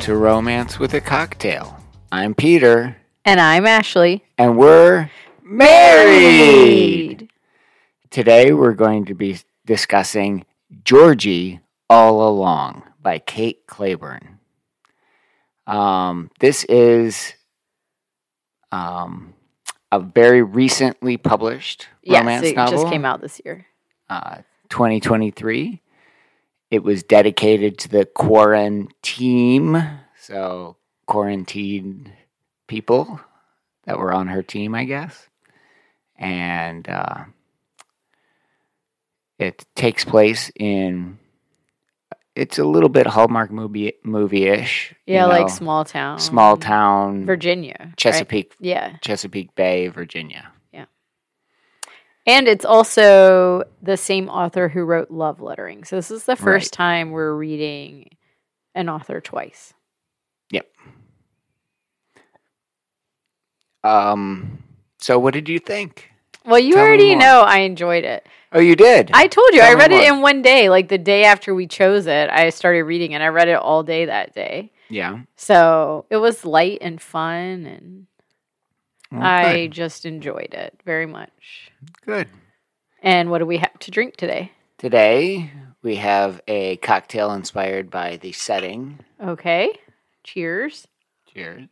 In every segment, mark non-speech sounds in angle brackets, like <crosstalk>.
To Romance with a Cocktail. I'm Peter, And I'm Ashley. and we're married. Today we're going to be discussing Georgie All Along by Kate Clayborn. Um, this is um, a very recently published Yes, romance it novel. just came out this year. uh, 2023. It was dedicated to the quarantine, so quarantined people that were on her team, I guess. And uh, it takes place in. It's a little bit Hallmark movie movie ish. Yeah, like small town. small town Virginia. right? Chesapeake Yeah. Chesapeake Bay, Virginia. And it's also the same author who wrote Love Lettering. So this is the first Right. time we're reading an author twice. Yep. Um. So, what did you think? Well, you Tell already know I enjoyed it. Oh, you did. I told you Tell I read it in one day. Like the day after we chose it, I started reading it. I read it all day that day. yeah. So it was light and fun and Well, I just enjoyed it very much. good. good. And what do we have to drink today? Today we have a cocktail inspired by the setting. Okay. Cheers. Cheers.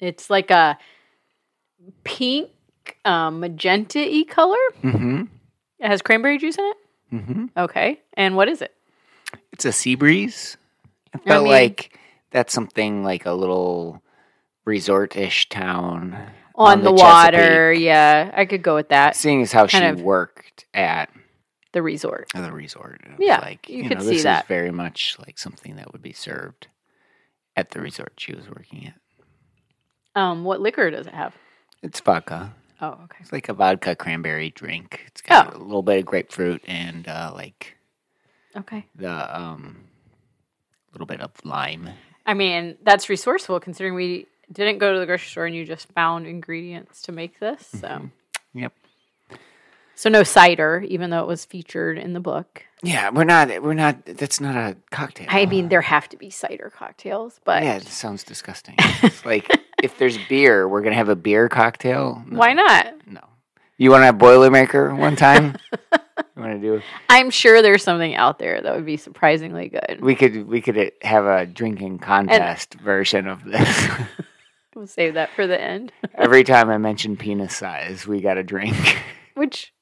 It's like a pink um, magenta y color. Mm-hmm. It has cranberry juice in it. Mm-hmm. Okay. And what is it? It's a sea breeze. I I felt mean- like that's something like a little resort-ish town. On, On the, the water. Yeah, I could go with that. Seeing as how she Kind of- worked at The resort. the resort. Yeah, like you you, could know, see this that. is very much like something that would be served at the resort she was working at. Um, what liquor does it have? It's vodka. Oh, okay. It's like a vodka cranberry drink. It's got Oh. a little bit of grapefruit and uh, like Okay. the um, little bit of lime. I mean, that's resourceful considering we didn't go to the grocery store and you just found ingredients to make this. So, Mm-hmm. Yep. so no cider, even though it was featured in the book. Yeah, we're not. We're not. That's not a cocktail. I mean, there have to be cider cocktails, but yeah, it sounds disgusting. Like if there's beer, we're gonna have a beer cocktail. No, why not? No. You want to have Boilermaker one time? <laughs> you want to do? I'm sure there's something out there that would be surprisingly good. We could. We could have a drinking contest version of this. <laughs> We'll save that for the end. <laughs> Every time I mention penis size, we got a drink. Which,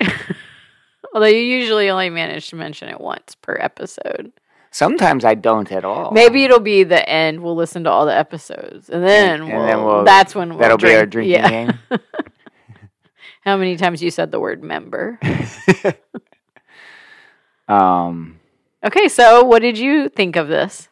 <laughs> although you usually only manage to mention it once per episode. Sometimes I don't at all. Maybe it'll be the end. We'll listen to all the episodes, and then, And we'll, then we'll- that's when we'll that'll be drink. our drinking Yeah. game. How many times you said the word member? <laughs> Um, Okay, so what did you think of this?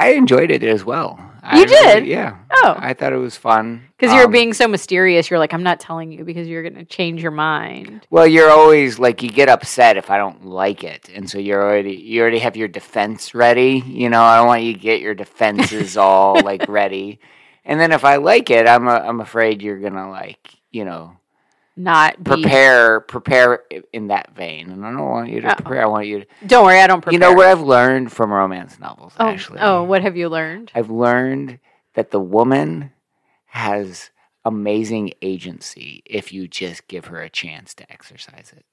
I enjoyed it as well. I You did? yeah. Oh. I thought it was fun Because you were Um, being so mysterious. You're like, I'm not telling you because you're going to change your mind. Well, you're always like you get upset if I don't like it, and so you're already you already have your defense ready. You know, I don't want you to get your defenses <laughs> all like ready, and then if I like it, I'm a, I'm afraid you're gonna like you know Not be. prepare prepare in that vein, and I don't want you to prepare. I want you to Don't worry, I don't prepare. you know what I've learned from romance novels. Oh, Actually, oh, what have you learned? I've learned that the woman has amazing agency if you just give her a chance to exercise it.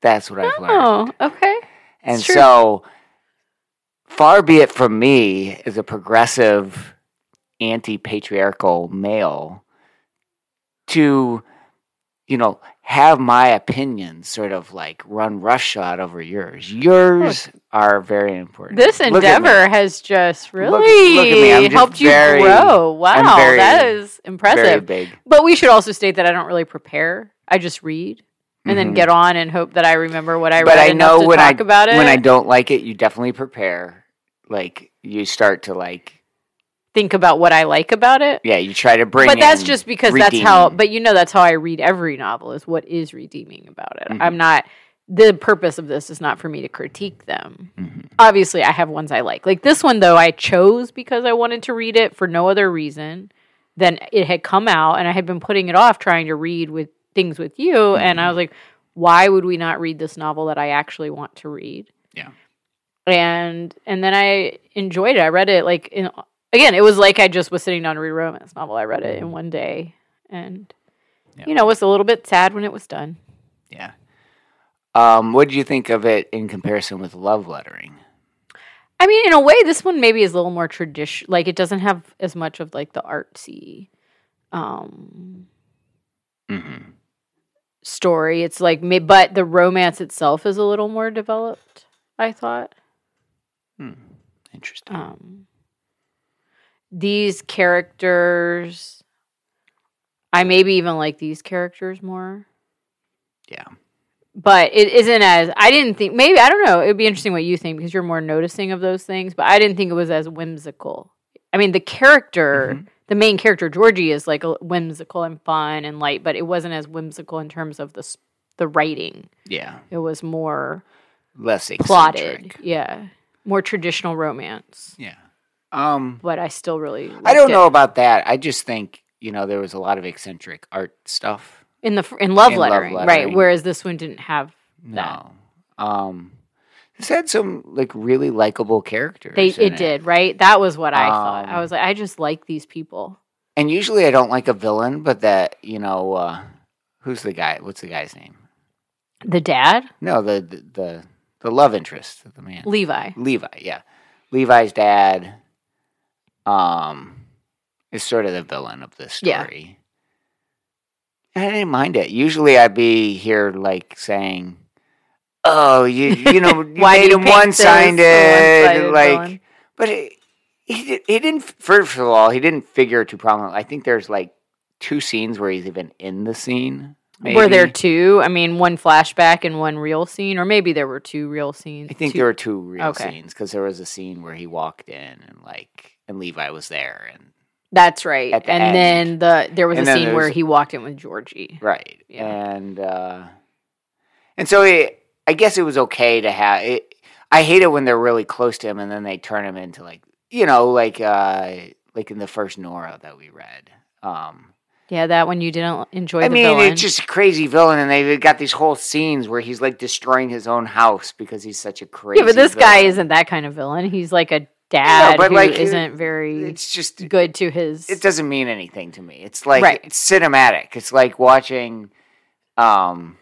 That's what I've learned. Oh, okay. And so far be it from me as a progressive anti patriarchal male to, you know, have my opinions sort of like run roughshod over yours. Yours are very important. This Look endeavor has just really look just helped you grow. Wow, very- that is very impressive. big. But we should also state that I don't really prepare. I just read and then Mhm. get on and hope that I remember what I but read I enough know to when I talk about it. when I don't like it, you definitely prepare. Like you start to like, think about what I like about it. yeah, you try to bring. but that's just because that's how but you know that's how i read every novel is what is redeeming about it Mhm. i'm not the purpose of this is not for me to critique them Mhm. obviously i have ones i like like this one though i chose because i wanted to read it for no other reason than it had come out and i had been putting it off trying to read with things with you and i was like why would we not read this novel that i actually want to read Yeah. and and then I enjoyed it. I read it like in again. It was like I just was sitting down to read a romance novel. I read it in one day, and Yeah. you know, was a little bit sad when it was done. Yeah. Um, what did you think of it in comparison with love lettering? I mean, in a way, this one maybe is a little more traditional. Like it doesn't have as much of like the artsy um, Mm-hmm. story. It's like, may- but the romance itself is a little more developed. I thought. Hmm. Interesting. um, these characters i maybe even like these characters more yeah. but it isn't as i didn't think maybe i don't know it would be interesting what you think because you're more noticing of those things but i didn't think it was as whimsical i mean the character Mhm. the main character georgie is like whimsical and fun and light but it wasn't as whimsical in terms of the the writing Yeah. it was more Less eccentric. plotted yeah more traditional romance Yeah. Um, but i still really I don't it. know about that. I just think you know there was a lot of eccentric art stuff. in the in love, In love lettering, right? Whereas this one didn't have that. No. Um, this had some like really likable characters. They in it did right. That was what I thought. I Um, was like, I just like these people. And usually I don't like a villain, but that you know, uh, who's the guy? What's the guy's name? The dad, No, the the the, the love interest of the man. Levi. Levi, yeah. Levi's dad um is sort of the villain of this Yeah. story. And I didn't mind it. Usually I'd be here like saying, Oh, you you know, <laughs> you made him one this sided one-sided like villain? but it, he he didn't first of all, he didn't figure too prominently. I think there's like two scenes where he's even in the scene. Were there two? I mean, one flashback and one real scene, or maybe there were two real scenes. I think two- there were two real Okay. scenes because there was a scene where he walked in and like and Levi was there and That's right. the And end. then the there was And a scene where he walked in with Georgie. right Yeah. and uh and so it, I guess it was okay to have it. I hate it when they're really close to him and then they turn him into like you know like uh like in the first Nora that we read. Um Yeah, that one you didn't enjoy. I mean, villain. it's just a crazy villain, and they've got these whole scenes where he's like destroying his own house because he's such a crazy. yeah, but this guy isn't that kind of villain. He's like a dad but, who like, isn't very It's just good to his. it doesn't mean anything to me. It's like Right. it's cinematic. It's like watching um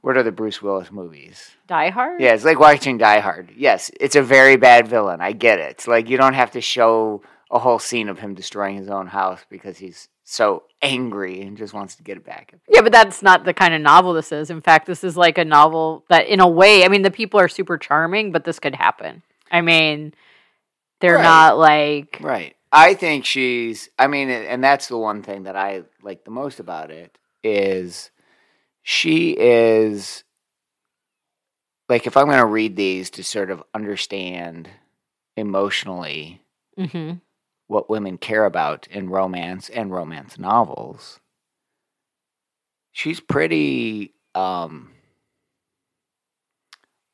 what are the Bruce Willis movies? Die Hard. Yeah, it's like watching Die Hard. Yes, it's a very bad villain. I get it. It's like you don't have to show a whole scene of him destroying his own house because he's so angry and just wants to get it back. Yeah, but that's not the kind of novel this is. In fact, this is like a novel that, in a way, I mean, the people are super charming, but this could happen. I mean, they're Right. not like. Right. I think she's I mean and that's the one thing that I like the most about it is she is like if I'm going to read these to sort of understand emotionally hmm what women care about in romance and romance novels she's pretty um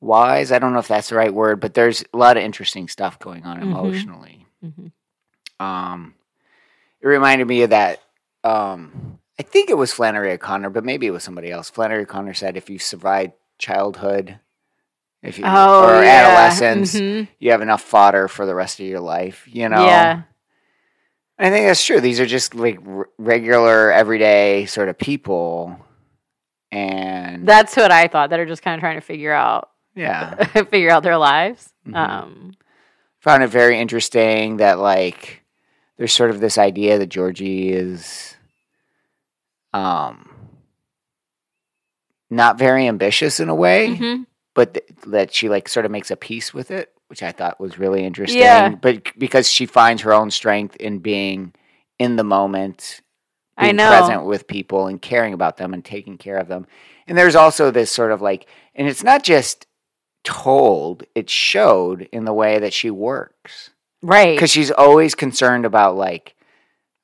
wise i don't know if that's the right word but there's a lot of interesting stuff going on Mhm. emotionally hmm um it reminded me of that um i think it was flannery o'connor but maybe it was somebody else flannery o'connor said if you survive childhood if you Oh, or yeah. adolescence Mhm. you have enough fodder for the rest of your life you know Yeah. I think that's true. These are just like r- regular, everyday sort of people, and That's what I thought, that are just kind of trying to figure out. Yeah, <laughs> figure out their lives. Mhm. Um, found it very interesting that like there's sort of this idea that Georgie is, um, not very ambitious in a way, mhm. but th- that she like sort of makes a peace with it, which I thought was really interesting. Yeah. But because she finds her own strength in being in the moment, I being know. present with people and caring about them and taking care of them. And there's also this sort of like, and it's not just told; it's showed in the way that she works Right. because she's always concerned about like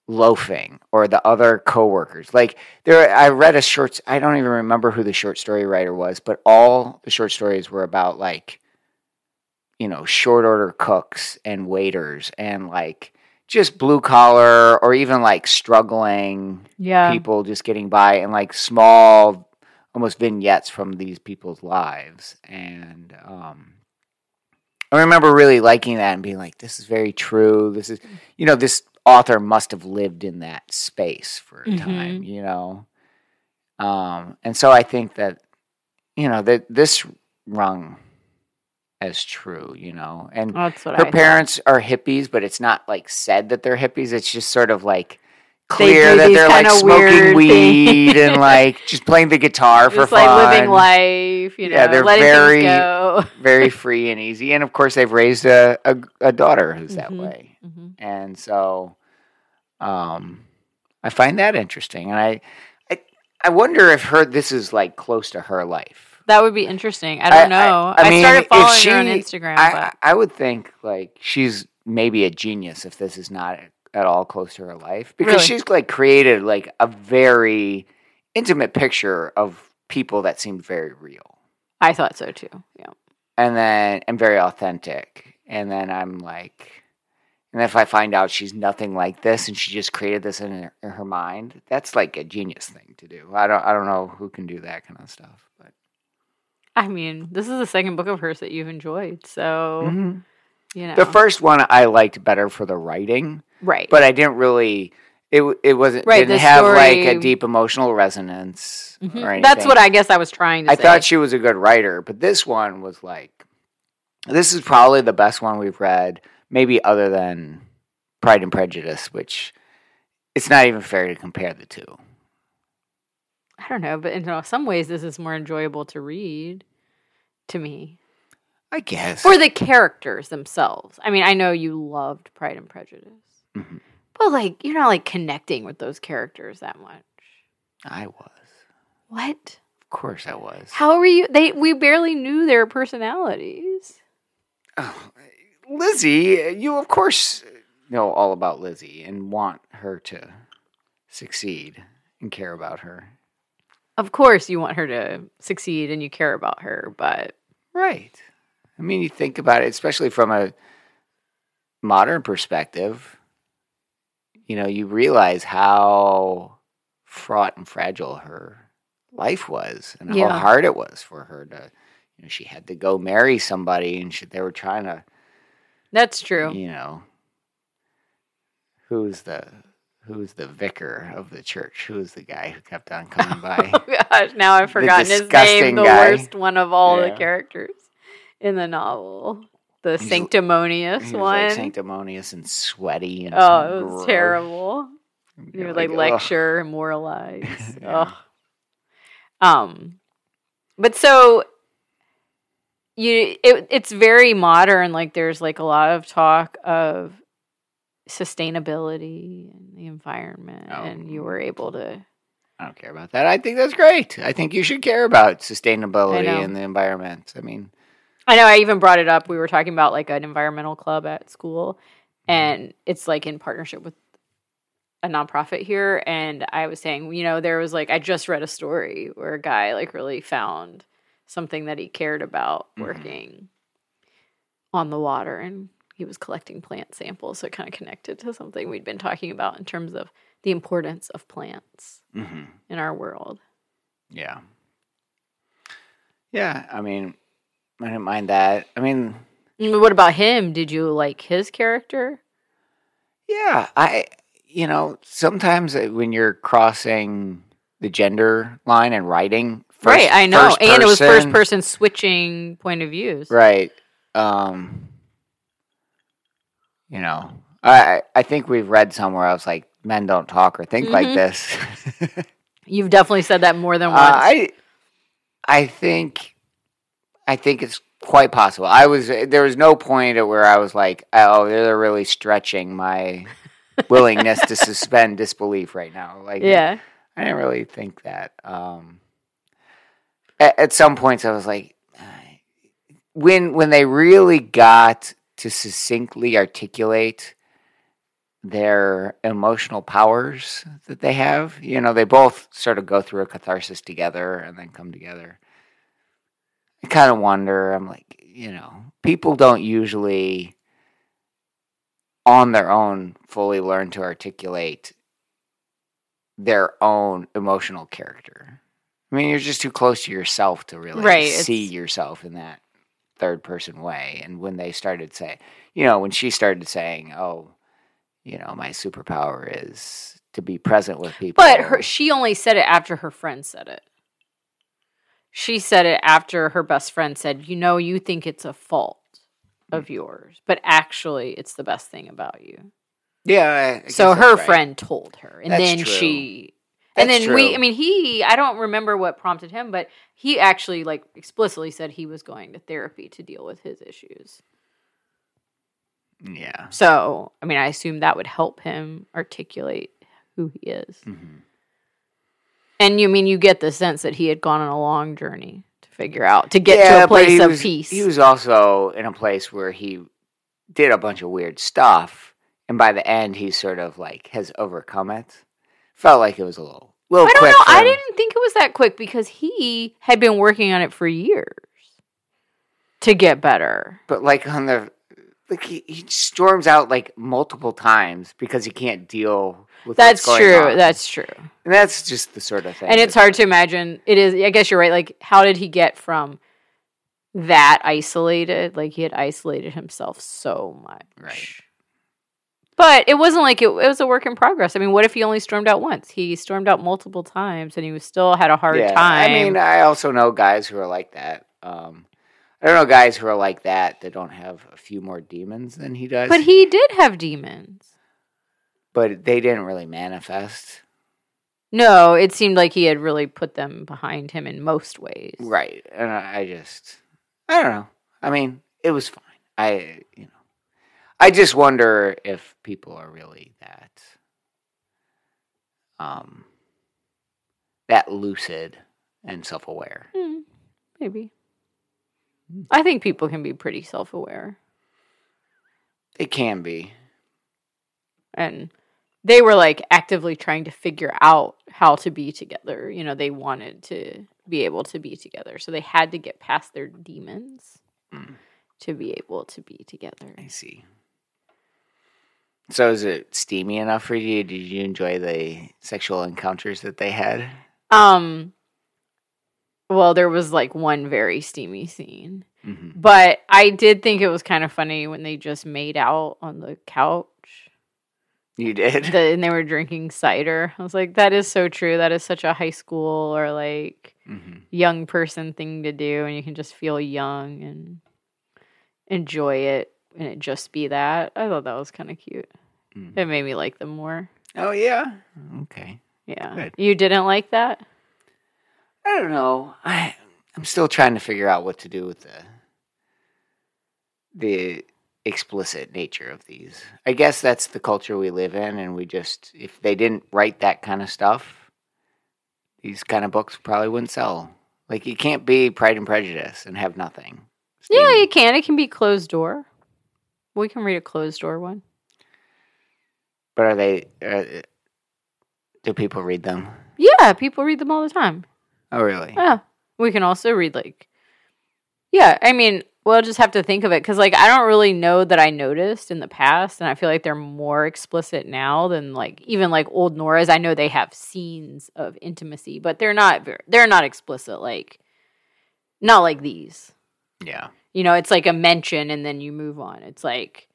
loafing or the other coworkers. Like there, I read a short. I don't even remember who the short story writer was, but all the short stories were about like, you know, short order cooks and waiters and like just blue collar or even like struggling Yeah. people just getting by and like small almost vignettes from these people's lives and um I remember really liking that and being like, "This is very true. This is, you know, this author must have lived in that space for a Mhm. time, you know." Um, and so I think that, you know, that this rung as true, you know, and her I parents are hippies, but it's not like said that they're hippies. It's just sort of like clear do that they're like smoking weed and <laughs> like just playing the guitar for just fun. like living life, you know, Yeah, they're letting very- things go. <laughs> very free and easy. And of course, they've raised a, a, a daughter who's that Mhm. way. Mhm. And so um, I find that interesting. And I, I, I wonder if her this is like close to her life. That would be interesting. I don't know. I, mean, started if following her on Instagram, I, but I would think like she's maybe a genius if this is not at all close to her life because Really? she's like created like a very intimate picture of people that seemed very real I thought so too. Yeah. and then and very authentic and then i'm like and if i find out she's nothing like this and she just created this in her, in her mind that's like a genius thing to do i don't i don't know who can do that kind of stuff but I mean, this is the second book of hers that you've enjoyed. So, Mhm. you know. the first one i liked better for the writing right. but i didn't really it, it wasn't Right, didn't have like a deep emotional resonance Mhm. or anything That's what I guess I was trying to say. I say. thought she was a good writer, but this one was like, this is probably the best one we've read, maybe other than Pride and Prejudice, which it's not even fair to compare the two. I don't know, but in some ways, this is more enjoyable to read to me I guess. for the characters themselves. I mean, I know you loved Pride and Prejudice, Mhm. but like you're not like connecting with those characters that much. I was. What? Of course I was. How were you? They we barely knew their personalities. Oh, Lizzie, you of course know all about Lizzie and want her to succeed and care about her. Of course, you want her to succeed and you care about her, but Right. I mean, you think about it, especially from a modern perspective, you know, you realize how fraught and fragile her life was and Yeah. how hard it was for her to, you know, she had to go marry somebody and she, they were trying to, that's true. you know, who's the. Who's the vicar of the church? Who's the guy who kept on <laughs> coming by? Oh gosh, now I've forgotten his name. The guy. worst one of all the characters in the novel, the He's- sanctimonious he one. like sanctimonious and sweaty and oh, it was gross. terrible. You're would like ugh. lecture and moralize. <laughs> Yeah. Um, but so you, it, it's very modern. Like there's like a lot of talk of sustainability and the environment, Oh. and you were able to. I don't care about that. I think that's great. I think you should care about sustainability and the environment. I mean, I know I even brought it up. We were talking about like an environmental club at school, and it's like in partnership with a nonprofit here. And I was saying, you know, there was like I just read a story where a guy like really found something that he cared about Mhm. working on the water, and he was collecting plant samples. So it kind of connected to something we'd been talking about in terms of the importance of plants hmm in our world. yeah, yeah. I mean, I didn't mind that. I mean, What about him? Did you like his character? yeah. I, you know, sometimes uh, when you're crossing the gender line and writing, first, right, I know. And it was first person- person switching point of views. Right. Um, you know, I I think we've read somewhere else like men don't talk or think like Mhm. this. <laughs> You've definitely said that more than Uh, once. I I think I think it's quite possible. I was there was no point at where I was like, oh, they're really stretching my <laughs> willingness to suspend disbelief right now. Like, yeah. I didn't really think that. Um, at, at some points, I was like, when when they really got to succinctly articulate their emotional powers that they have, you know, they both sort of go through a catharsis together and then come together. I kind of wonder. I'm like, you know, people don't usually on their own fully learn to articulate their own emotional character. I mean, you're just too close to yourself to really Right, see it's- yourself in that third person way. And when they started saying, you know, when she started saying, "Oh, you know, my superpower is to be present with people," But her, she only said it after her friend said it. She said it after her best friend said, "You know, you think it's a fault of yours, but actually, it's the best thing about you." yeah. I- I so her right. friend told her, and That's then true. she, and That's then we. I mean, he. I don't remember what prompted him, but he actually like explicitly said he was going to therapy to deal with his issues. yeah. So, I mean, I assume that would help him articulate who he is. Mhm. And you mean you get the sense that he had gone on a long journey to figure out to get to a place of was- peace. He was also in a place where he did a bunch of weird stuff, and by the end, he sort of like has overcome it. Felt like it was a little, little I don't know. I didn't think it was that quick because he had been working on it for years to get better. But like on the, like he, he storms out like multiple times because he can't deal with. That's true. on. That's true. and that's just the sort of thing. And it's hard to imagine. It is. I guess you're right. Like, how did he get from that isolated? Like, he had isolated himself so much. Right. But it wasn't like it, it was a work in progress. I mean, what if he only stormed out once? He stormed out multiple times, and he was still had a hard Yeah, time. I mean, I also know guys who are like that. Um, I don't know guys who are like that that don't have a few more demons than he does. but he did have demons. but they didn't really manifest. No, it seemed like he had really put them behind him in most ways. Right. And I, I just, I don't know. I mean, it was fine. I, you know, I just wonder if people are really that, um, that lucid and self aware. Hmm, maybe. I think people can be pretty self aware. It can be. And they were like actively trying to figure out how to be together. You know, they wanted to be able to be together. So they had to get past their demons Mm. to be able to be together. I see. So is it steamy enough for you? Did you enjoy the sexual encounters that they had? Um well, there was like one very steamy scene. hmm But I did think it was kind of funny when they just made out on the couch. You did? the, and they were drinking cider. I was like, that is so true. That is such a high school or like hmm young person thing to do, and you can just feel young and enjoy it, and it just be that. I thought that was kind of cute. Mhm. It made me like them more. Oh, yeah. Okay. Yeah, Good. you didn't like that. I don't know. I I'm still trying to figure out what to do with the the explicit nature of these. I guess that's the culture we live in and we just if they didn't write that kind of stuff, these kind of books probably wouldn't sell. Like you can't be Pride and Prejudice and have nothing. Yeah, you can. It can be closed door. We can read a closed door one. But are they do people read them? Yeah, people read them all the time. Oh really? Yeah. We can also read like Yeah, I mean, we'll just have to think of it cuz like I don't really know that I noticed in the past and I feel like they're more explicit now than like even like old Nora's. I know they have scenes of intimacy, but they're not very, they're not explicit like not like these. Yeah. You know, it's like a mention and then you move on. It's like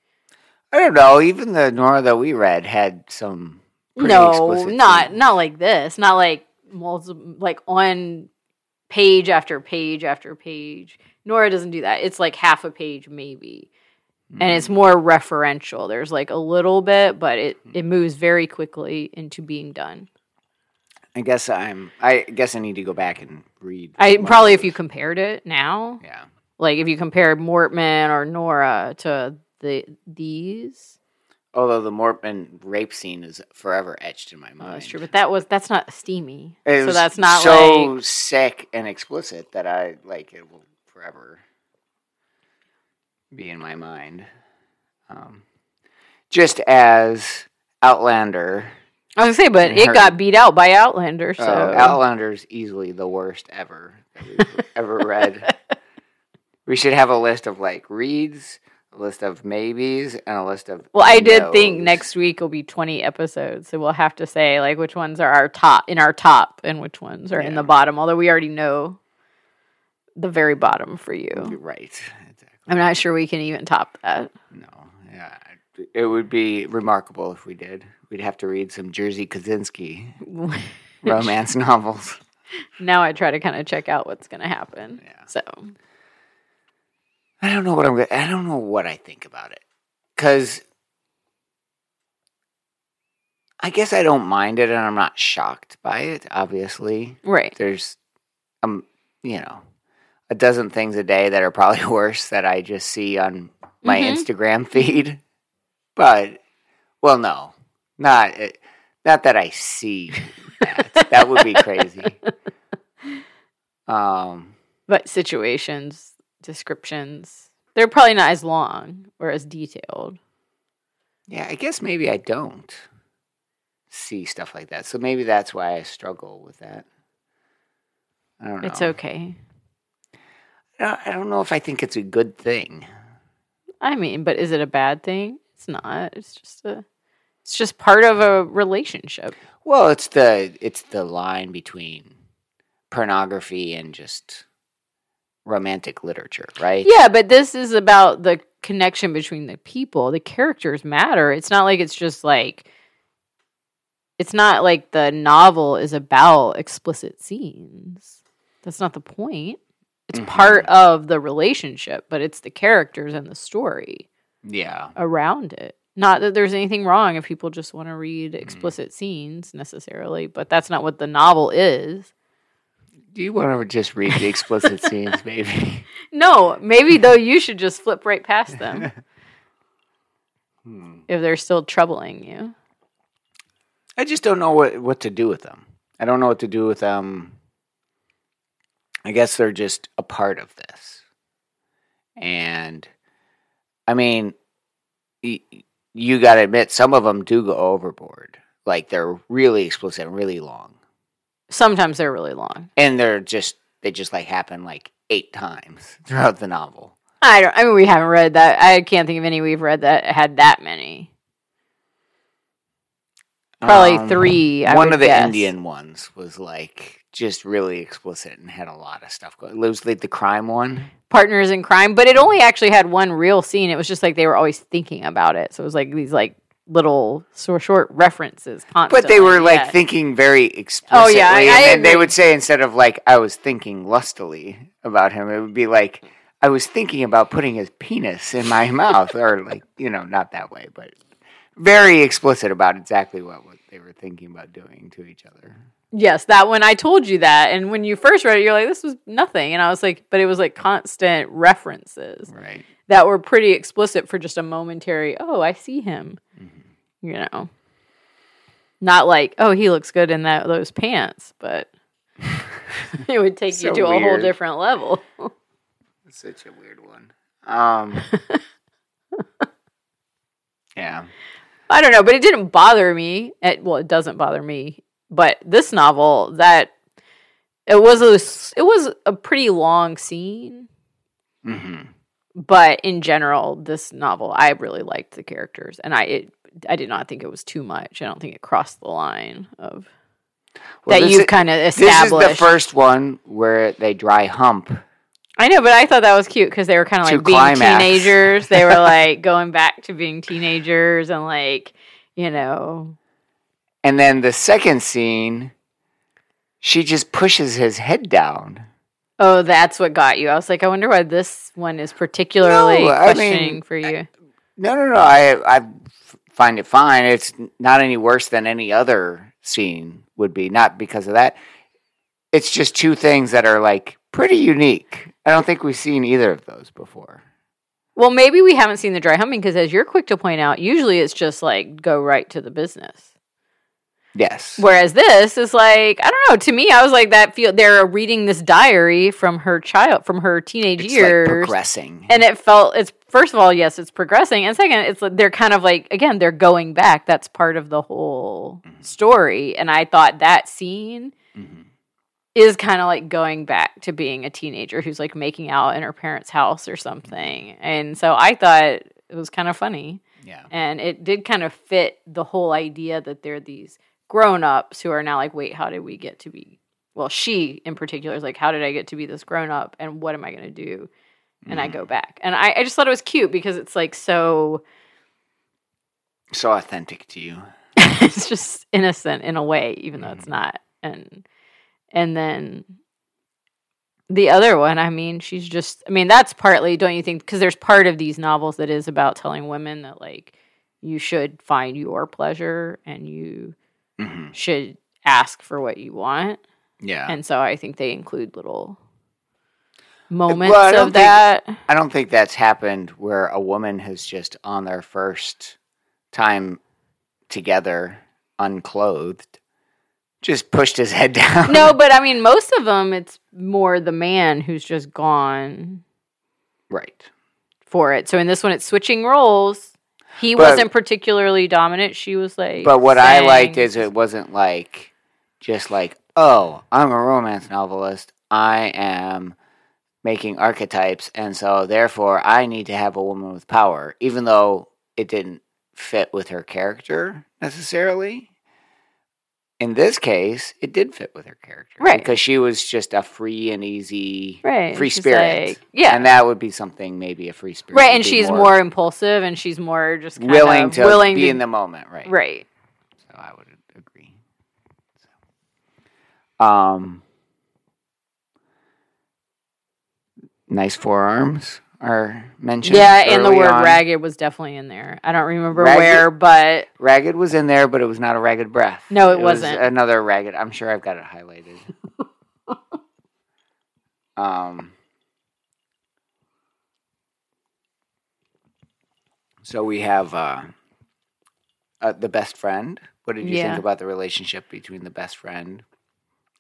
I don't know. Even the Nora that we read had some pretty no, explicit not scenes. not like this. Not like multiple, like on page after page after page. Nora doesn't do that. It's like half a page maybe, and it's Mm. more referential. There's like a little bit, but it it moves very quickly into being done. I guess I'm. I guess I need to go back and read. I probably if you compared it now, Yeah. like if you compared Mortman or Nora to the these. Although the Mortman rape scene is forever etched in my Oh, mind. that's true, but that was that's not steamy. It so was that's not so like sick and explicit that I like it will forever be in my mind. Um, just as Outlander, I was gonna say, but it her- got beat out by Outlander. So uh, Outlander's easily the worst ever that we've ever read. <laughs> We should have a list of like reads, a list of maybes, and a list of. Well, I did think next week will be 20 episodes. So we'll have to say like which ones are our top in our top and which ones are in the bottom. Although we already know the very bottom for you. You're right. It's I'm not sure we can even top that. No, yeah, it would be remarkable if we did. We'd have to read some Jerzy kaczynski <laughs> romance novels. now I try to kind of check out what's going to happen. Yeah. So don't know what I'm. gonna I don't know what I think about it because I guess I don't mind it, and I'm not shocked by it. Obviously, right. there's um, you know, a dozen things a day that are probably <laughs> worse that I just see on my Mhm. Instagram feed. But well, no, not uh, not that I see that. that would be crazy. <laughs> Um, But situations, descriptions, they're probably not as long or as detailed. yeah, I guess maybe I don't see stuff like that. So maybe that's why I struggle with that. I don't know. It's okay. I don't- know if I think it's a good thing. I mean, but is it a bad thing? It's not. It's just a it's just part of a relationship. Well, it's the it's the line between pornography and just romantic literature, right? Yeah, but this is about the connection between the people. The characters matter. It's not like it's just like it's not like the novel is about explicit scenes. That's not the point. It's Mhm. part of the relationship, but it's the characters and the story Yeah. around it. Not that there's anything wrong if people just want to read explicit scenes necessarily, but that's not what the novel is. Do you want to just read the explicit <laughs> scenes, maybe? No, maybe though you should just flip right past them <laughs> Hmm. if they're still troubling you. I just don't know what what to do with them. I don't know what to do with them. I guess they're just a part of this. And I mean, y- you got to admit some of them do go overboard. Like they're really explicit and really long. Sometimes they're really long. and they're just they just like happen like eight times <laughs> throughout the novel. I don't. I mean, we haven't read that. I can't think of any we've read that had that many. Probably Um, three. I one of the guess. Indian ones was like just really explicit and had a lot of stuff going. It was like the crime one. partners in crime, but it only actually had one real scene. It was just like they were always thinking about it. So it was like these like little short, short references. Constantly. But they were like yeah. thinking very explicitly. Oh, yeah, I- I and they would say instead of like I was thinking lustily about him, it would be like I was thinking about putting his penis in my <laughs> mouth, or like you know, not that way, but very explicit about exactly what, what they were thinking about doing to each other. Yes, that one I told you that, and when you first read it, you're like, "This was nothing," and I was like, "But it was like constant references Right. that were pretty explicit for just a momentary. Oh, I see him. You know, not like, oh, he looks good in that those pants, but <laughs> it would take you So to a whole different level. Such a weird one. Um. <laughs> yeah. I don't know, but it didn't bother me. It, well, it doesn't bother me. But this novel, that it was a it was a pretty long scene. hmm But in general, this novel, I really liked the characters, and I it, I did not think it was too much. I don't think it crossed the line of Well, that you kind of established. This is the first one where they dry hump. I know, but I thought that was cute because they were kind of like being climax. teenagers. They were <laughs> like going back to being teenagers and like you know And then the second scene, she just pushes his head down. Oh, that's what got you. I was like, I wonder why this one is particularly No, I questioning mean, for you. No, no, no. I I find it fine. It's not any worse than any other scene would be. Not because of that. It's just two things that are like pretty unique. I don't think we've seen either of those before. well, maybe we haven't seen the dry humping because, as you're quick to point out, usually it's just like go right to the business. Yes. Whereas this is like, I don't know. To me, I was like that. Feel they're reading this diary from her child, from her teenage It's years, like progressing. and it felt it's first of all, yes, it's progressing, and second, it's like they're kind of like again, they're going back. That's part of the whole story, and I thought that scene Mhm. is kind of like going back to being a teenager who's like making out in her parents' house or something. And so I thought it was kind of funny. Yeah. And it did kind of fit the whole idea that they're these grown ups who are now like, wait, how did we get to be? Well, she in particular is like, how did I get to be this grown up? And what am I going to do and I Mm. go back. And I, I just thought it was cute because it's like so So authentic to you. <laughs> it's just innocent in a way, even though it's Mhm. not. And and then the other one, I mean, she's just I mean, that's partly, don't you think? Because there's part of these novels that is about telling women that like you should find your pleasure and you hmm should ask for what you want. Yeah. And so I think they include little moments don't of think- that. I don't think that's happened where a woman has just on their first time together, unclothed, just pushed his head <laughs> down. no, but I mean, most of them, it's more the man who's just gone right. for it. So in this one, it's switching roles. He But- wasn't particularly dominant. She was like. But what I liked is it wasn't like just like, oh, I'm a romance novelist. I am making archetypes, and so therefore I need to have a woman with power, even though it didn't fit with her character necessarily. In this case, it did fit with her character, Right. Because she was just a free and easy, right, free she's spirit, like- yeah, and that would be something maybe a free spirit, right, and she's more, impulsive, and she's more just kind willing of to willing be to, in the moment, right? right. So I would agree. So, um, nice forearms are mentioned. Yeah, and the word on. ragged was definitely in there. I don't remember Ragged- where, but Ragged was in there, but it was not a ragged breath. No, it was wasn't. another ragged. I'm sure I've got it highlighted. <laughs> um. So we have uh, uh, the best friend. What did you Yeah. think about the relationship between the best friend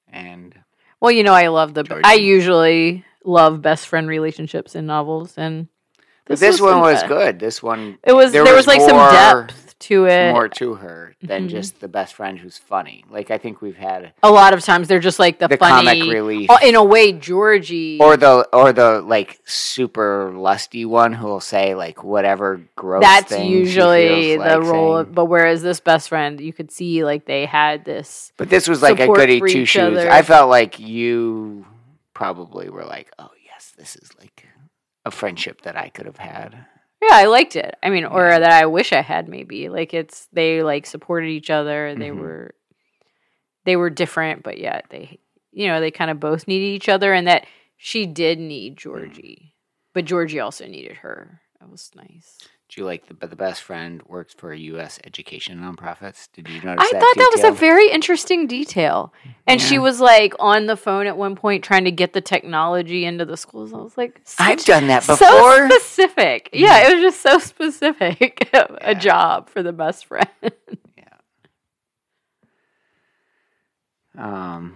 and well, you know, I love the. Georgie. I usually love best friend relationships in novels, and But this, one was uh, good. This one It was There there, was was, like some depth to it. more to her than Mhm. just the best friend who's funny. Like I think we've had A lot of times they're just like the, the funny. comic relief, Oh, in a way, Georgie. or the or the like super lusty one who will say like whatever gross. that's usually the like role. But whereas this best friend, you could see like they had this. But this was like a goody two shoes. I felt like you probably were like, oh yes, this is like a friendship that I could have had. Yeah, I liked it. I mean, or Yeah. that I wish I had. Maybe like it's they like supported each other. They Mhm. were they were different, but yet they you know they kind of both needed each other, and that she did need Georgie, but Georgie also needed her. That was nice. Do you like the but the best friend works for U.S. education nonprofits? Did you notice? That? I that thought that was a very interesting detail. And she was like on the phone at one point trying to get the technology into the schools. I was like, I've done that before. so specific. Yeah, it was just so specific. <laughs> Yeah. a job for the best friend. Yeah. Um,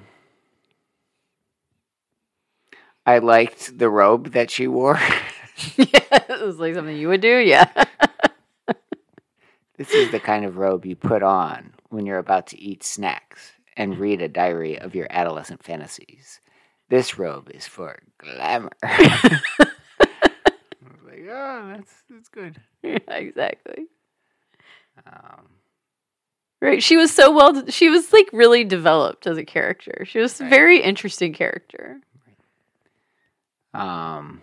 I liked the robe that she wore. <laughs> <laughs> yeah, it was like something you would do. Yeah. <laughs> this is the kind of robe you put on when you're about to eat snacks and read a diary of your adolescent fantasies. This robe is for glamour. <laughs> I was like, oh, that's that's good. yeah, exactly. Um, Right. She was so well. She was like really developed as a character. She was a very interesting character. Um,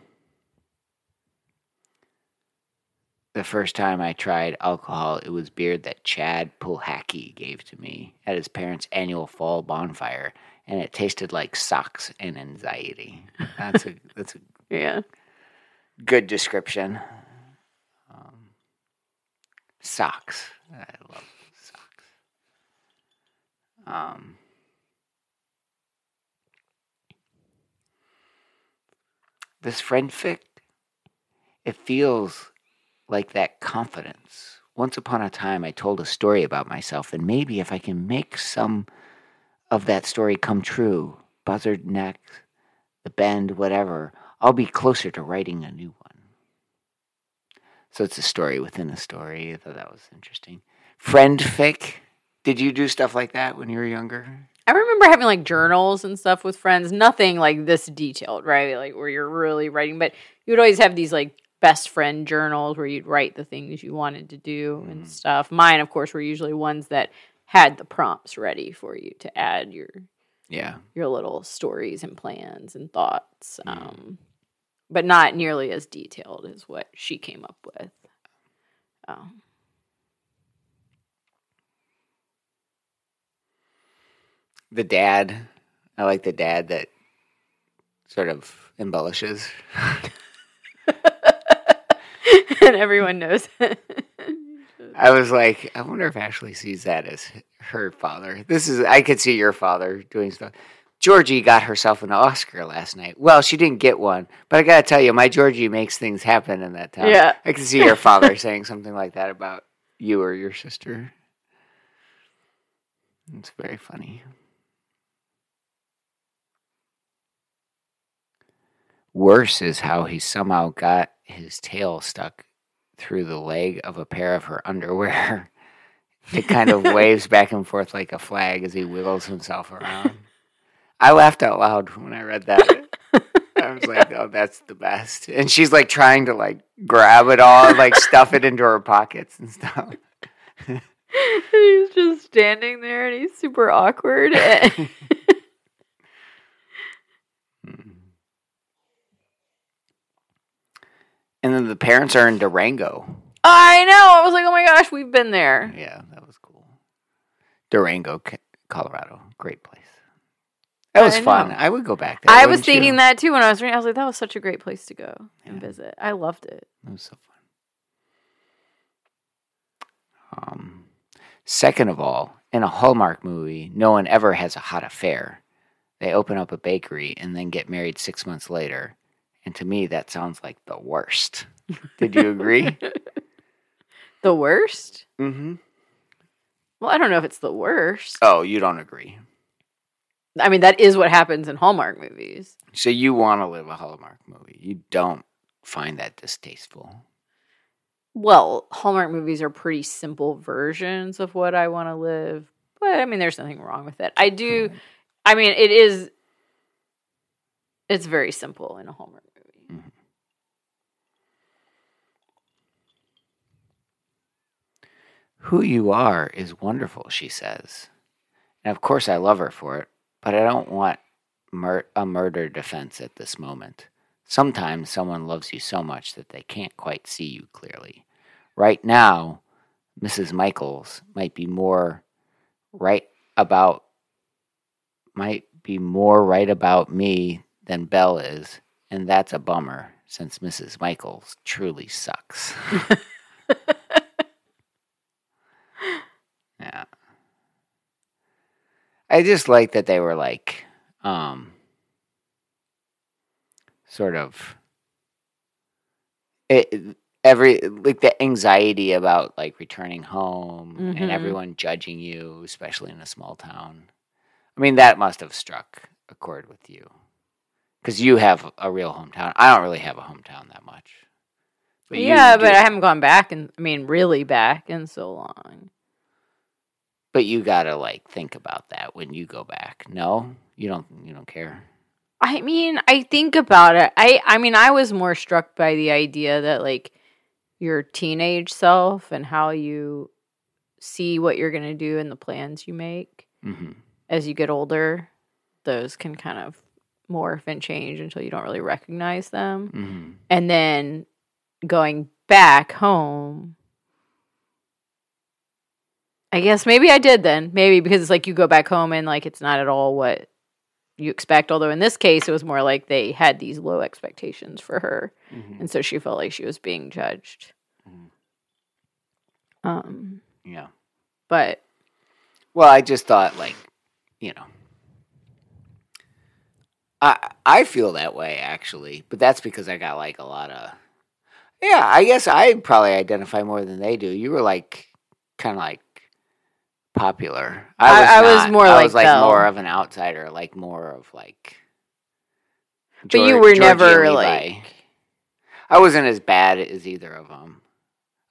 the first time I tried alcohol, it was beer that Chad Pulhacky gave to me at his parents' annual fall bonfire, and it tasted like socks and anxiety. That's a <laughs> that's a <laughs> Yeah. good description. Um, socks. I love socks. Um, this friend fic, it feels like that confidence. Once upon a time, I told a story about myself, and maybe if I can make some of that story come true, buzzard neck, the bend, whatever, I'll be closer to writing a new one. So it's a story within a story. I thought that was interesting. Friend fic. Did you do stuff like that when you were younger? I remember having like journals and stuff with friends. Nothing like this detailed, right? Like where you're really writing, but you would always have these like best friend journals where you'd write the things you wanted to do and Mhm. stuff. Mine, of course, were usually ones that had the prompts ready for you to add your Yeah. your little stories and plans and thoughts. Mm. Um, but not nearly as detailed as what she came up with. Oh. The dad, I like the dad that sort of embellishes. <laughs> and everyone knows <laughs> it. I was like, I wonder if Ashley sees that as her father. This is, I could see your father doing stuff. Georgie got herself an Oscar last night. Well, she didn't get one, but I gotta tell you, my Georgie makes things happen in that town. Yeah. I can see your father <laughs> saying something like that about you or your sister. It's very funny. Worse is how he somehow got his tail stuck through the leg of a pair of her underwear. <laughs> It kind of waves back and forth like a flag as he wiggles himself around. I laughed out loud when I read that. I was like, <laughs> "Oh, that's the best." And she's like trying to like grab it all, like stuff it into her pockets and stuff. <laughs> he's just standing there and he's super awkward. And then the parents are in Durango. I know. I was like, oh my gosh, we've been there. Yeah, that was cool. Durango, Colorado, great place. That was I fun. I would go back there. I was wouldn't you? thinking that too when I was reading. I was like, that was such a great place to go and visit. I loved it. It was so fun. Um, second of all, in a Hallmark movie, no one ever has a hot affair. They open up a bakery and then get married six months later. And to me, that sounds like the worst. Did you agree? <laughs> The worst? mm-hmm. Well, I don't know if it's the worst. Oh, you don't agree. I mean, that is what happens in Hallmark movies. So you want to live a Hallmark movie. You don't find that distasteful. Well, Hallmark movies are pretty simple versions of what I want to live. But I mean, there's nothing wrong with it. I do. I mean, it is. It's very simple in a Hallmark Who you are is wonderful, she says. And of course, I love her for it, but I don't want mur- a murder defense at this moment. Sometimes someone loves you so much that they can't quite see you clearly. Right now, Mrs. Michaels might be more right about might be more right about me than Belle is, and that's a bummer since Mrs. Michaels truly sucks. <laughs> Yeah. I just like that they were like, um, sort of, it, every, like the anxiety about like returning home Mhm. and everyone judging you, especially in a small town. I mean, that must have struck a chord with you because you have a real hometown. I don't really have a hometown that much. you yeah, but do. I haven't gone back, and I mean, really back in so long. But you gotta like think about that when you go back. No, you don't. You don't care. I mean, I think about it. I I mean, I was more struck by the idea that like your teenage self and how you see what you're going to do and the plans you make hmm as you get older, those can kind of morph and change until you don't really recognize them. hmm And then going back home I guess maybe I did then. Maybe because it's like you go back home and like it's not at all what you expect. Although in this case, it was more like they had these low expectations for her, hmm and so she felt like she was being judged. Mhm. Um, Yeah. but Well, I just thought like, you know, I I feel that way actually, but that's because I got like a lot of. Yeah, I guess I probably identify more than they do. You were like, kind of like popular. I- I was not. more I like was like Belle. more of an outsider, like more of like. but you were Georgie never like I wasn't as bad as either of them.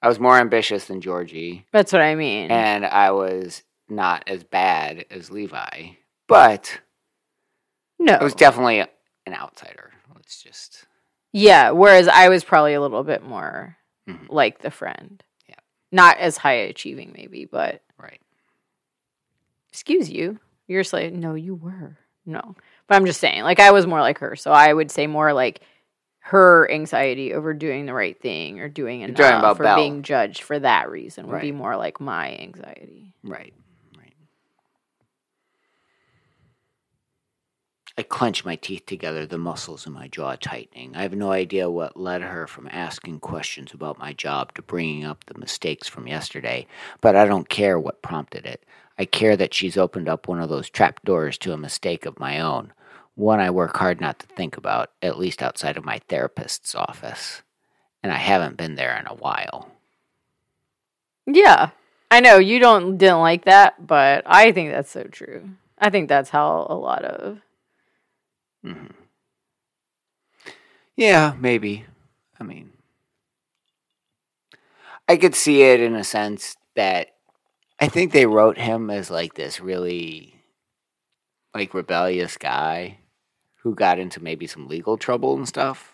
I was more ambitious than Georgie, that's what I mean. and I was not as bad as Levi, but no, I was definitely an outsider. Let's just. yeah. Whereas I was probably a little bit more Mhm. like the friend. Yeah. not as high achieving maybe, but. Excuse you. You're just like, no, you were. No. But I'm just saying, like, I was more like her. So I would say more like her anxiety over doing the right thing or doing You're enough about or Belle. being judged for that reason would be more like my anxiety. Right. Right. I clench my teeth together, the muscles in my jaw tightening. I have no idea what led her from asking questions about my job to bringing up the mistakes from yesterday, but I don't care what prompted it. I care that she's opened up one of those trap doors to a mistake of my own, one I work hard not to think about, at least outside of my therapist's office. And I haven't been there in a while. Yeah. I know you don't didn't like that, but I think that's so true. I think that's how a lot of hmm Yeah, maybe. I mean, I could see it in a sense that I think they wrote him as like this really like rebellious guy who got into maybe some legal trouble and stuff.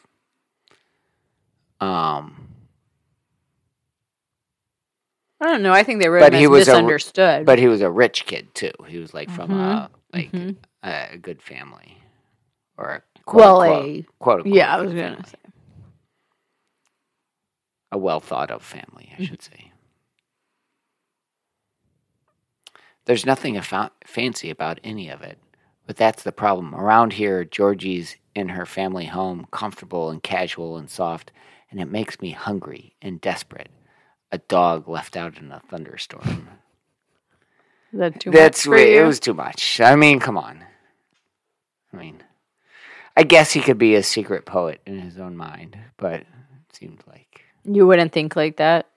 Um, I don't know. I think they wrote But him he as was a- misunderstood. but he was a rich kid too. He was like from a Mhm, like mhm. a, a good family or a quote well, unquote, a quote unquote yeah, I was gonna family. say. a well thought of family, Mm-hmm. I should say. There's nothing affa- fancy about any of it, but that's the problem. Around here, Georgie's in her family home, comfortable and casual and soft, and it makes me hungry and desperate. A dog left out in a thunderstorm. Is that too That's much it was too much. I mean, come on. I mean, I guess he could be a secret poet in his own mind, but it seemed like you wouldn't think like that.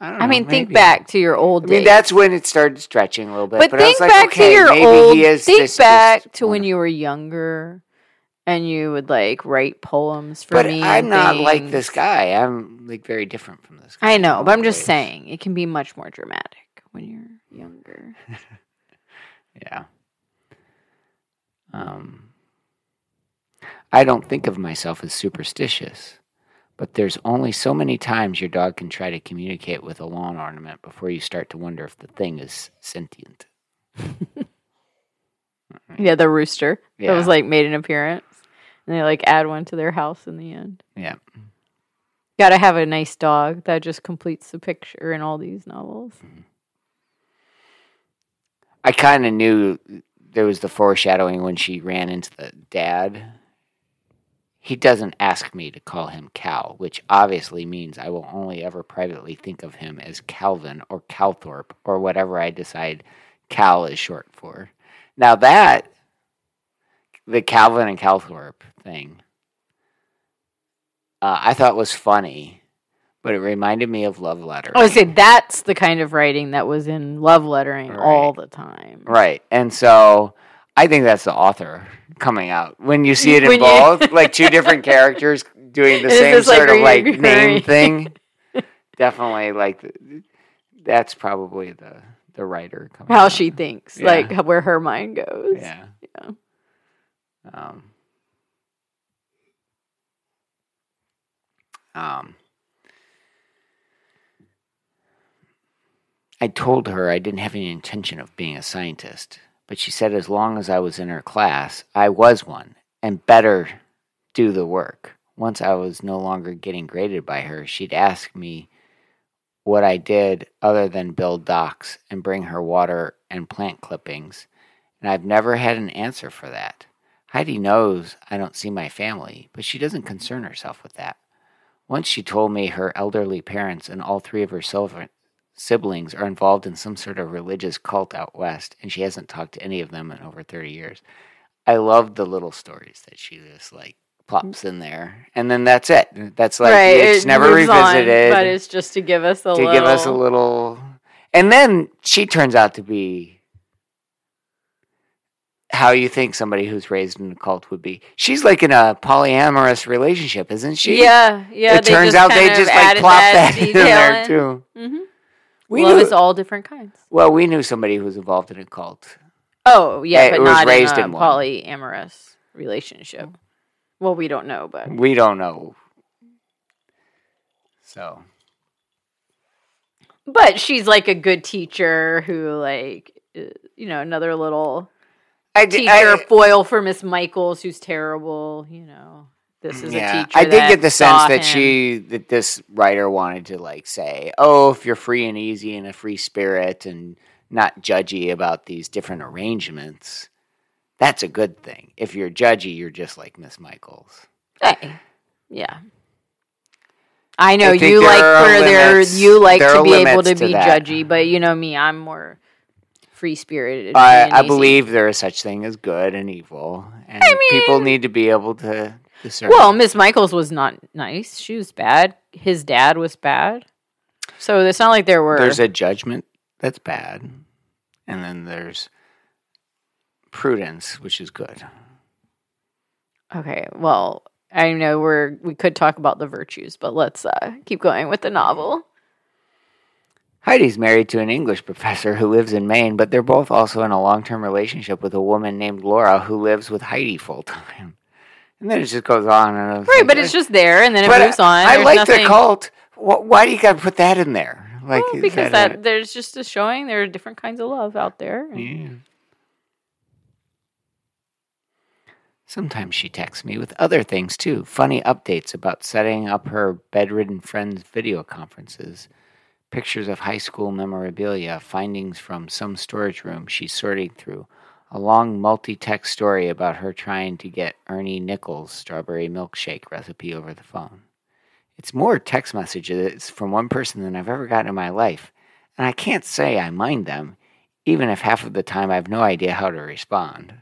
I don't I know, mean, think back to your old I days. mean, that's when it started stretching a little bit. but, But, I think was like, back okay, to your old. he think this back just to when you were younger, and you would like write poems for But me. I'm and not like this guy. I'm like very different from this guy. I know, but I'm just ways. saying it can be much more dramatic when you're younger. <laughs> Yeah. Um, I don't think of myself as superstitious, but there's only so many times your dog can try to communicate with a lawn ornament before you start to wonder if the thing is sentient. <laughs> Yeah, the rooster that was like made an appearance, and they like add one to their house in the end. Yeah. Got to have a nice dog that just completes the picture in all these novels. Mm-hmm. I kind of knew there was the foreshadowing when she ran into the dad. He doesn't ask me to call him Cal, which obviously means I will only ever privately think of him as Calvin or Calthorpe or whatever I decide Cal is short for. Now that the Calvin and Calthorpe thing, uh, I thought was funny, but it reminded me of Love Letter. I would say that's the kind of writing that was in love lettering all the time. Right. And so I think that's the author coming out. When you see it in you- both, <laughs> like two different characters doing the same this, like, sort of like name thing. <laughs> Definitely like that's probably the the writer coming How out. she thinks, Yeah. like where her mind goes. Yeah. Yeah. Um Um I told her I didn't have any intention of being a scientist, but she said as long as I was in her class, I was one and better do the work. Once I was no longer getting graded by her, she'd ask me what I did other than build docks and bring her water and plant clippings, and I've never had an answer for that. Heidi knows I don't see my family, but she doesn't concern herself with that. Once she told me her elderly parents and all three of her siblings are involved in some sort of religious cult out west, and she hasn't talked to any of them in over 30 years. I love the little stories that she just like plops in there, and then that's it. That's like right. it's it never moves on, revisited but it's just to give us a to little. give us a little. And then she turns out to be how you think somebody who's raised in a cult would be. She's like in a polyamorous relationship, isn't she? Yeah, yeah. it turns out they just like plop that, <laughs> in there in. too. Mhm. We Love knew, is all different kinds. well, we knew somebody who was involved in a cult. Oh, yeah, It but was not raised in a in one. polyamorous relationship. Well, we don't know, but We don't know. So but she's like a good teacher who, like, uh, you know, another little I, teacher I- foil for Miss Michaels, who's terrible. You know, this is a teacher. I did get the sense that him. she that this writer wanted to like say, "Oh, if you're free and easy and a free spirit and not judgy about these different arrangements, that's a good thing. If you're judgy, you're just like Miss Michaels." Hey, yeah. I know I you like for there you like there to be able to to be that. judgy, but you know me, I'm more free spirited. I, I believe there is such thing as good and evil, and people mean- need to be able to Well, Miss Michaels was not nice. She was bad. His dad was bad. So it's not like there were. there's a judgment that's bad, and then there's prudence, which is good. okay, well, I know we're we could talk about the virtues, but let's uh, keep going with the novel. Heidi's married to an English professor who lives in Maine, but they're both also in a long term relationship with a woman named Laura who lives with Heidi full time. And then it just goes on. And I Right, like, but it's just there, and then it But moves on. I There's like nothing, the cult. Why do you got to put that in there? Like Well, because that, that there's just a showing there are different kinds of love out there. yeah. Sometimes she texts me with other things too. Funny updates about setting up her bedridden friends' video conferences, pictures of high school memorabilia, findings from some storage room she's sorting through, a long multi text story about her trying to get Ernie Nichols' strawberry milkshake recipe over the phone. It's more text messages from one person than I've ever gotten in my life, and I can't say I mind them, even if half of the time I have no idea how to respond.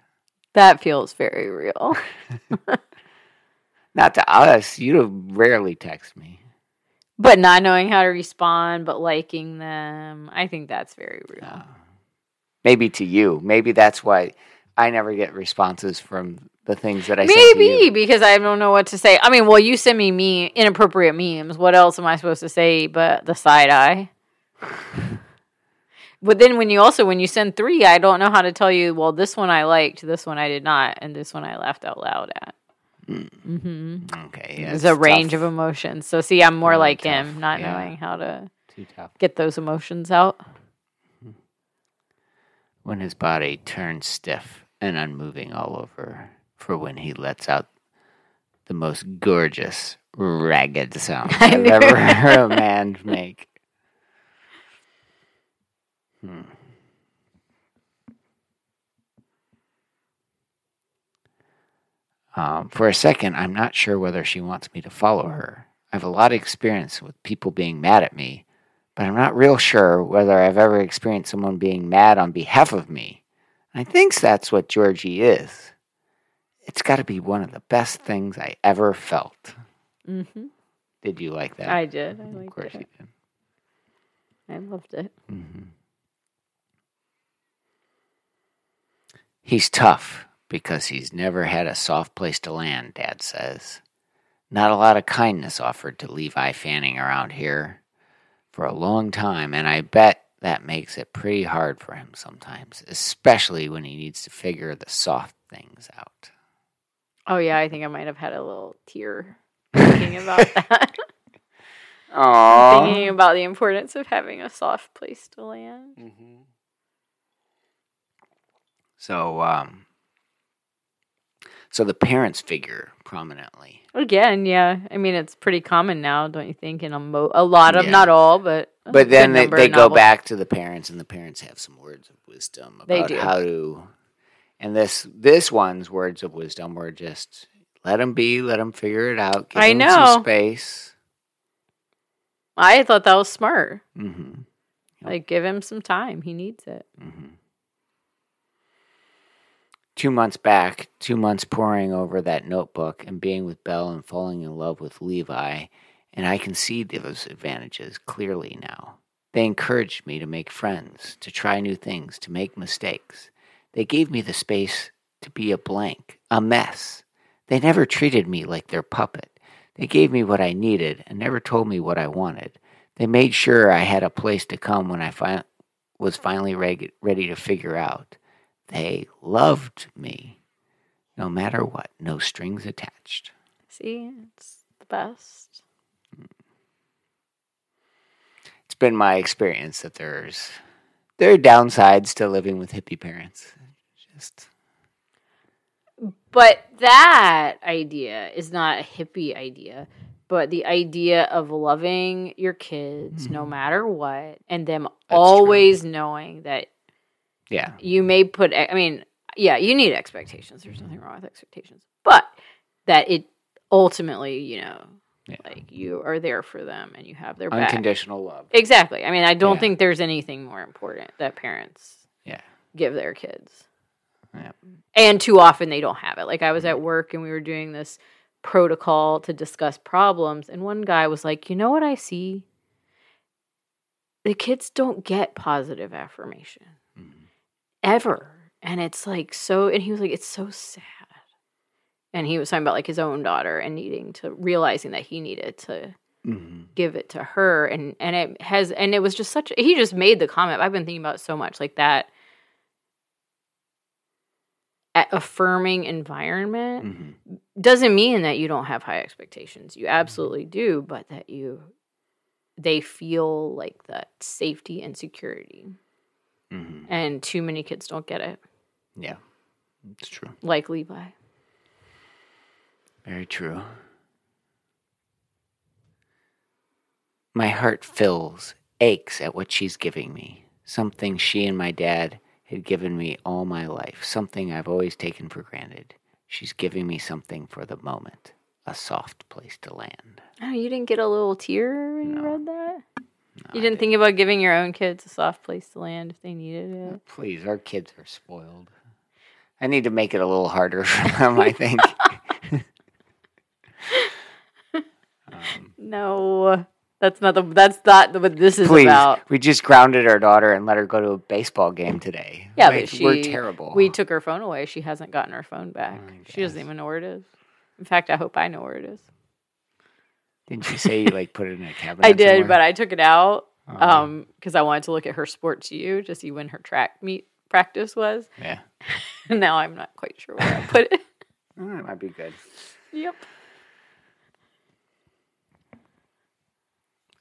That feels very real. <laughs> Not to us. You rarely text me. but not knowing how to respond, but liking them, I think that's very real. Maybe to you. Maybe that's why I never get responses from the things that I Maybe because I don't know what to say. I mean, well, you send me me inappropriate memes. What else am I supposed to say but the side eye? <laughs> but then when you also when you send three, I don't know how to tell you. Well, this one I liked, this one I did not, and this one I laughed out loud at. Mm-hmm. Okay, yeah, There's a range of emotions. So see, I'm more like tough, him, not yeah. knowing how to get those emotions out. When his body turns stiff and unmoving all over, for when he lets out the most gorgeous ragged sound <laughs> I've ever heard a man make. Hmm. Um, for a second, I'm not sure whether she wants me to follow her. I have a lot of experience with people being mad at me, but I'm not real sure whether I've ever experienced someone being mad on behalf of me. I think that's what Georgie is. It's got to be one of the best things I ever felt. Mm-hmm. Did you like that? I did. I of liked course it. you did. I loved it. Mm-hmm. He's tough because he's never had a soft place to land, Dad says. Not a lot of kindness offered to Levi Fanning around here for a long time, and I bet that makes it pretty hard for him sometimes, especially when he needs to figure the soft things out. Oh yeah, I think I might have had a little tear <laughs> thinking about that. <laughs> Aww. thinking about the importance of having a soft place to land. Mm-hmm. So, um, so the parents figure prominently. Again, yeah. I mean, it's pretty common now, don't you think? In a mo- a lot of, Yeah. not all, but But then they, they go novels. back to the parents, and the parents have some words of wisdom They about do. how to. And this this one's words of wisdom were just let them be, let them figure it out. Give I 'em know. some space. I thought that was smart. hmm Like, give him some time. He needs it. hmm Two months back, two months poring over that notebook and being with Belle and falling in love with Levi, and I can see those advantages clearly now. They encouraged me to make friends, to try new things, to make mistakes. They gave me the space to be a blank, a mess. They never treated me like their puppet. They gave me what I needed and never told me what I wanted. They made sure I had a place to come when I fi- was finally reg- ready to figure out. They loved me, no matter what, no strings attached. See, it's the best. It's been my experience that there's there are downsides to living with hippie parents. Just But that idea is not a hippie idea, but the idea of loving your kids no Mhm. matter what, and them true. always knowing that Yeah. you may put, I mean, yeah, you need expectations. There's nothing wrong with expectations, but that it ultimately, you know, Yeah. like you are there for them and you have their back. Unconditional love. Exactly. I mean, I don't Yeah. think there's anything more important that parents Yeah. give their kids. Yeah. And too often they don't have it. Like I was at work and we were doing this protocol to discuss problems and one guy was like, "You know what I see? The kids don't get positive affirmation. Ever." And it's like so and he was like, "It's so sad." And he was talking about like his own daughter and needing to realizing that he needed to Mhm. give it to her and and it has and it was just such he just made the comment i've been thinking about so much like that affirming environment Mhm. doesn't mean that you don't have high expectations you absolutely do but that you they feel like that safety and security Mhm. and too many kids don't get it Yeah. It's true. like levi Very true. My heart fills, aches at what she's giving me. Something she and my dad had given me all my life. Something I've always taken for granted. She's giving me something for the moment. A soft place to land. oh you didn't get a little tear when you read that No, you didn't think about giving your own kids a soft place to land if they needed it Please, our kids are spoiled. I need to make it a little harder <laughs> for them, I think. <laughs> um, No, that's not the. That's not what this is please, about. we just grounded our daughter and let her go to a baseball game today. Yeah, Like, but she. we're terrible. We took her phone away. She hasn't gotten her phone back. She doesn't even know where it is. In fact, I hope I know where it is. Didn't you say you like put it in a cabinet? I did, somewhere? but I took it out Oh, um because I wanted to look at her SportsYou to see when her track meet practice was. yeah, <laughs> now I'm not quite sure where I put it. <laughs> Oh, that might be good. yep.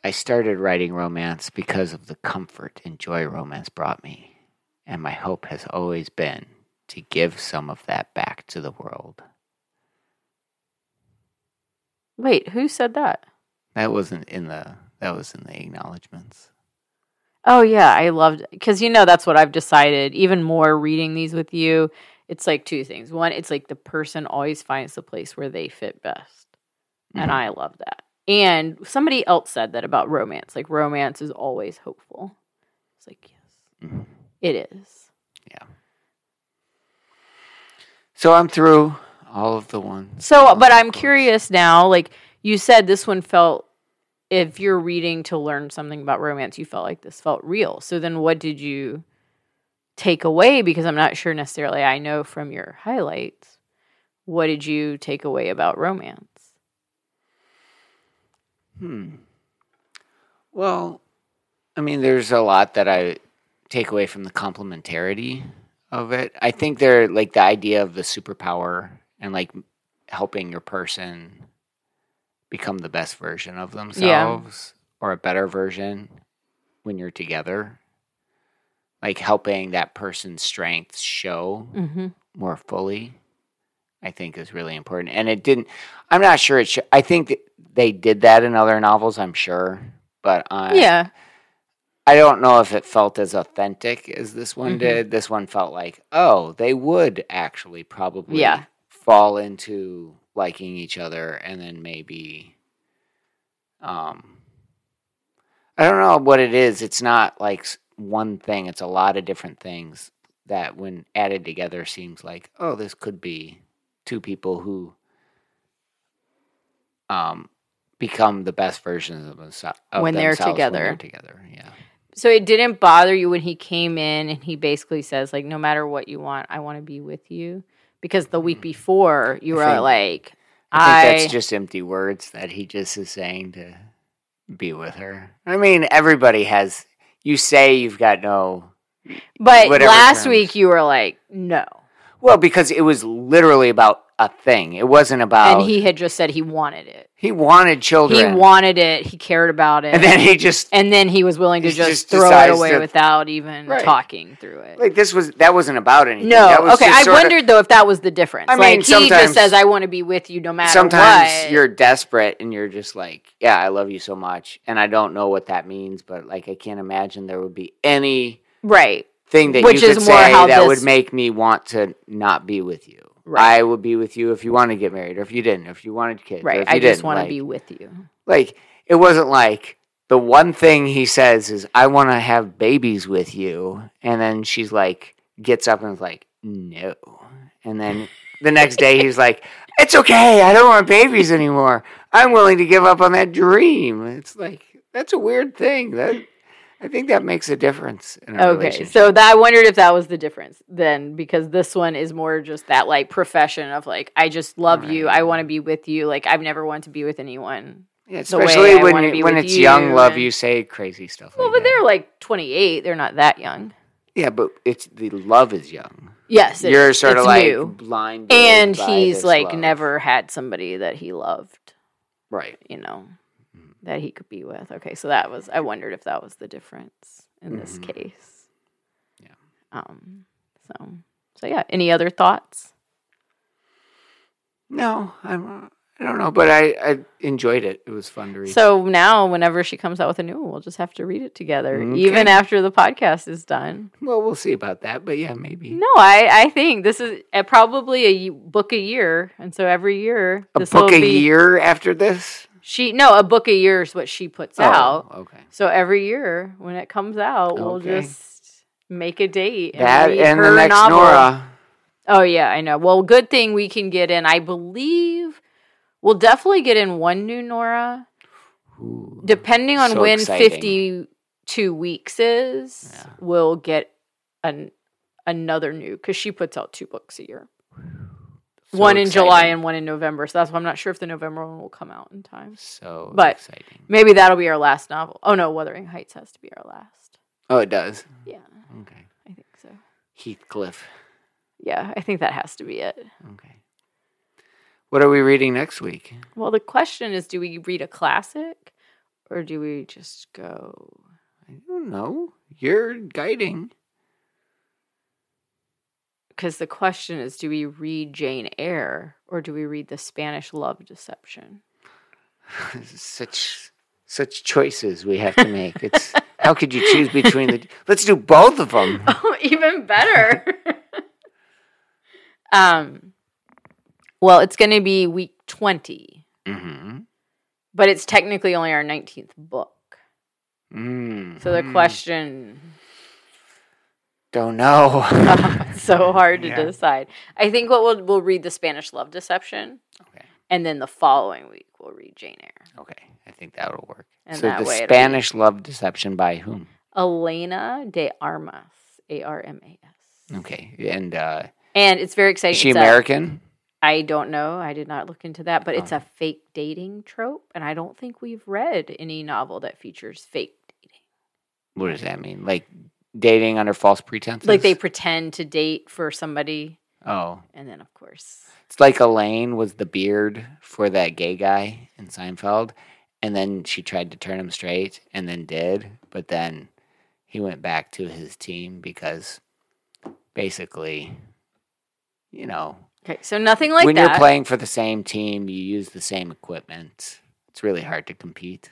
I started writing romance because of the comfort and joy romance brought me, and my hope has always been to give some of that back to the world. Wait, who said that? That wasn't in the. That was in the acknowledgments. Oh yeah, I loved because you know that's what I've decided. Even more reading these with you, it's like two things. One, it's like the person always finds the place where they fit best, and Mhm. I love that. And somebody else said that about romance. Like romance is always hopeful. It's like yes, Mhm. it is. Yeah. So I'm through all of the ones. So, but I'm curious now. Like you said, this one felt. If you're reading to learn something about romance, you felt like this felt real. So then, what did you take away? Because I'm not sure necessarily. I know from your highlights. What did you take away about romance? Hmm. Well, I mean, there's a lot that I take away from the complementarity of it. I think they're like the idea of the superpower and like helping your person become the best version of themselves or a better version when you're together. Like helping that person's strengths show Mm-hmm. more fully, I think is really important. And it didn't. I'm not sure it. Sh- I think they did that in other novels. I'm sure, but I, yeah, I don't know if it felt as authentic as this one Mhm. did. This one felt like, oh, they would actually probably Yeah. Fall into liking each other, and then maybe, um, I don't know what it is. It's not like one thing. It's a lot of different things that, when added together, seems like, oh, this could be two people who, um, become the best versions of, themse- of When they're together. When they're together, yeah. So it didn't bother you when he came in and he basically says like, no matter what you want, I want to be with you. Because the week mm. before you I were think- like, I I, think that's just empty words that he just is saying to be with her. I mean, everybody has. You say you've got no. but last terms. week you were like, no. Well, because it was literally about a thing. It wasn't about. and he had just said he wanted it. He wanted children. He wanted it. He cared about it. and then he just and then he was willing to just, just throw it away to- without even Right. talking through it. like this was that wasn't about anything. no, That was okay. I wondered though if that was the difference. I mean, like he just says, "I want to be with you no matter what. sometimes what." you're desperate and you're just like, yeah, I love you so much, and I don't know what that means, but like I can't imagine there would be any right. Thing that Which you could say that would make me want to not be with you. Right. I would be with you if you wanted to get married, or if you didn't, or if you wanted kids, or Right. if you I just want to like- be with you. like it wasn't like the one thing he says is I want to have babies with you and then she's like gets up and is like no and then the next day he's <laughs> like it's okay I don't want babies anymore I'm willing to give up on that dream it's like that's a weird thing that I think that makes a difference in a Okay, so that I wondered if that was the difference then, because this one is more just that like profession of like I just love you, I want to be with you. Like I've never wanted to be with anyone. yeah, the way especially when you- when it's young love and- you say crazy stuff Well, like but that. they're like twenty eight. They're not that young. yeah but it's the love is young Yes, you're sort of like new. blinded and he's like love. never had somebody that he loved. right You know, that he could be with. Okay, so that was. I wondered if that was the difference in this Mhm. case. Yeah. Um. So. So yeah. Any other thoughts? No, I'm. I don't know, but I, I enjoyed it. It was fun to read. So now, whenever she comes out with a new one, we'll just have to read it together, Okay. even after the podcast is done. well, we'll see about that, but yeah, maybe No, I, I think this is uh, probably a book a year, and so every year a this book a be year after this. She no a book a year is what she puts oh, out. Oh, okay. So every year when it comes out, we'll just make a date and That and the next novel. Nora. Oh yeah, I know. Well, good thing we can get in. I believe we'll definitely get in one new Nora. Ooh. depending on So when exciting. 52 weeks is Yeah. we'll get an another new because she puts out two books a year So one in july and one in november so that's why i'm not sure if the november one will come out in time So but- exciting. maybe that'll be our last novel oh no wuthering heights has to be our last Oh, it does. yeah Okay. i think so Heathcliff. yeah i think that has to be it Okay. What are we reading next week? well the question is do we read a classic or do we just go I don't know. You're guiding. Because the question is do we read jane eyre or do we read the spanish love deception <laughs> such such choices we have to make. It's how could you choose between the? <laughs> Let's do both of them. <laughs> Oh, even better. um, well, it's going to be week 20, Mm-hmm. but it's technically only our 19th book. Mm. So the question, Don't know. It's so <laughs> hard to Yeah. decide. I think what we'll, we'll read the Spanish Love Deception, okay. and then the following week we'll read Jane Eyre. Okay. I think that'll work. And so that the way it'll be- Spanish love deception by whom? Elena de Armas, A R M A S. Okay. And uh, And it's very exciting. is she It's American? I don't know. I did not look into that, but it's Oh. a fake dating trope, and I don't think we've read any novel that features fake dating. What does that mean? Like dating under false pretenses? Like they pretend to date for somebody, Oh. and then of course, It's like Elaine was the beard for that gay guy in Seinfeld, and then she tried to turn him straight, and then did, but then he went back to his team because basically, you know, okay, so nothing like when that. you're playing for the same team, you use the same equipment. It's really hard to compete.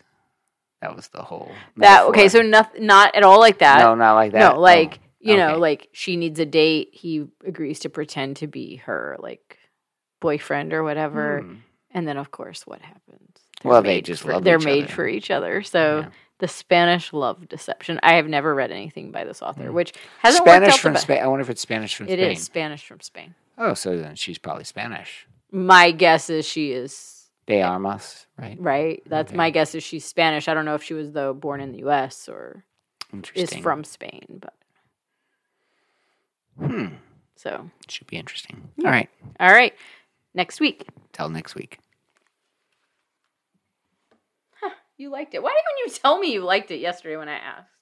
That was the whole. that okay, so metaphor. not not at all like that. no, not like that. no, like Oh, you know, like she needs a date. He agrees to pretend to be her like boyfriend or whatever, Hmm. and then of course, what happens? Well, they just for, love they're made other. for each other. So. Yeah. The Spanish Love Deception. I have never read anything by this author, Hmm. which hasn't worked Spanish out from. Spain. I wonder if it's Spanish from It Spain. It is Spanish from Spain. Oh, so then she's probably Spanish. My guess is she is De Armas, right? right. That's Okay. my guess is she's Spanish. I don't know if she was though born in the U.S. or is from Spain, but Hmm. so Should be interesting. All right. all right. Next week, Till next week. you liked it. Why didn't you tell me you liked it yesterday when I asked?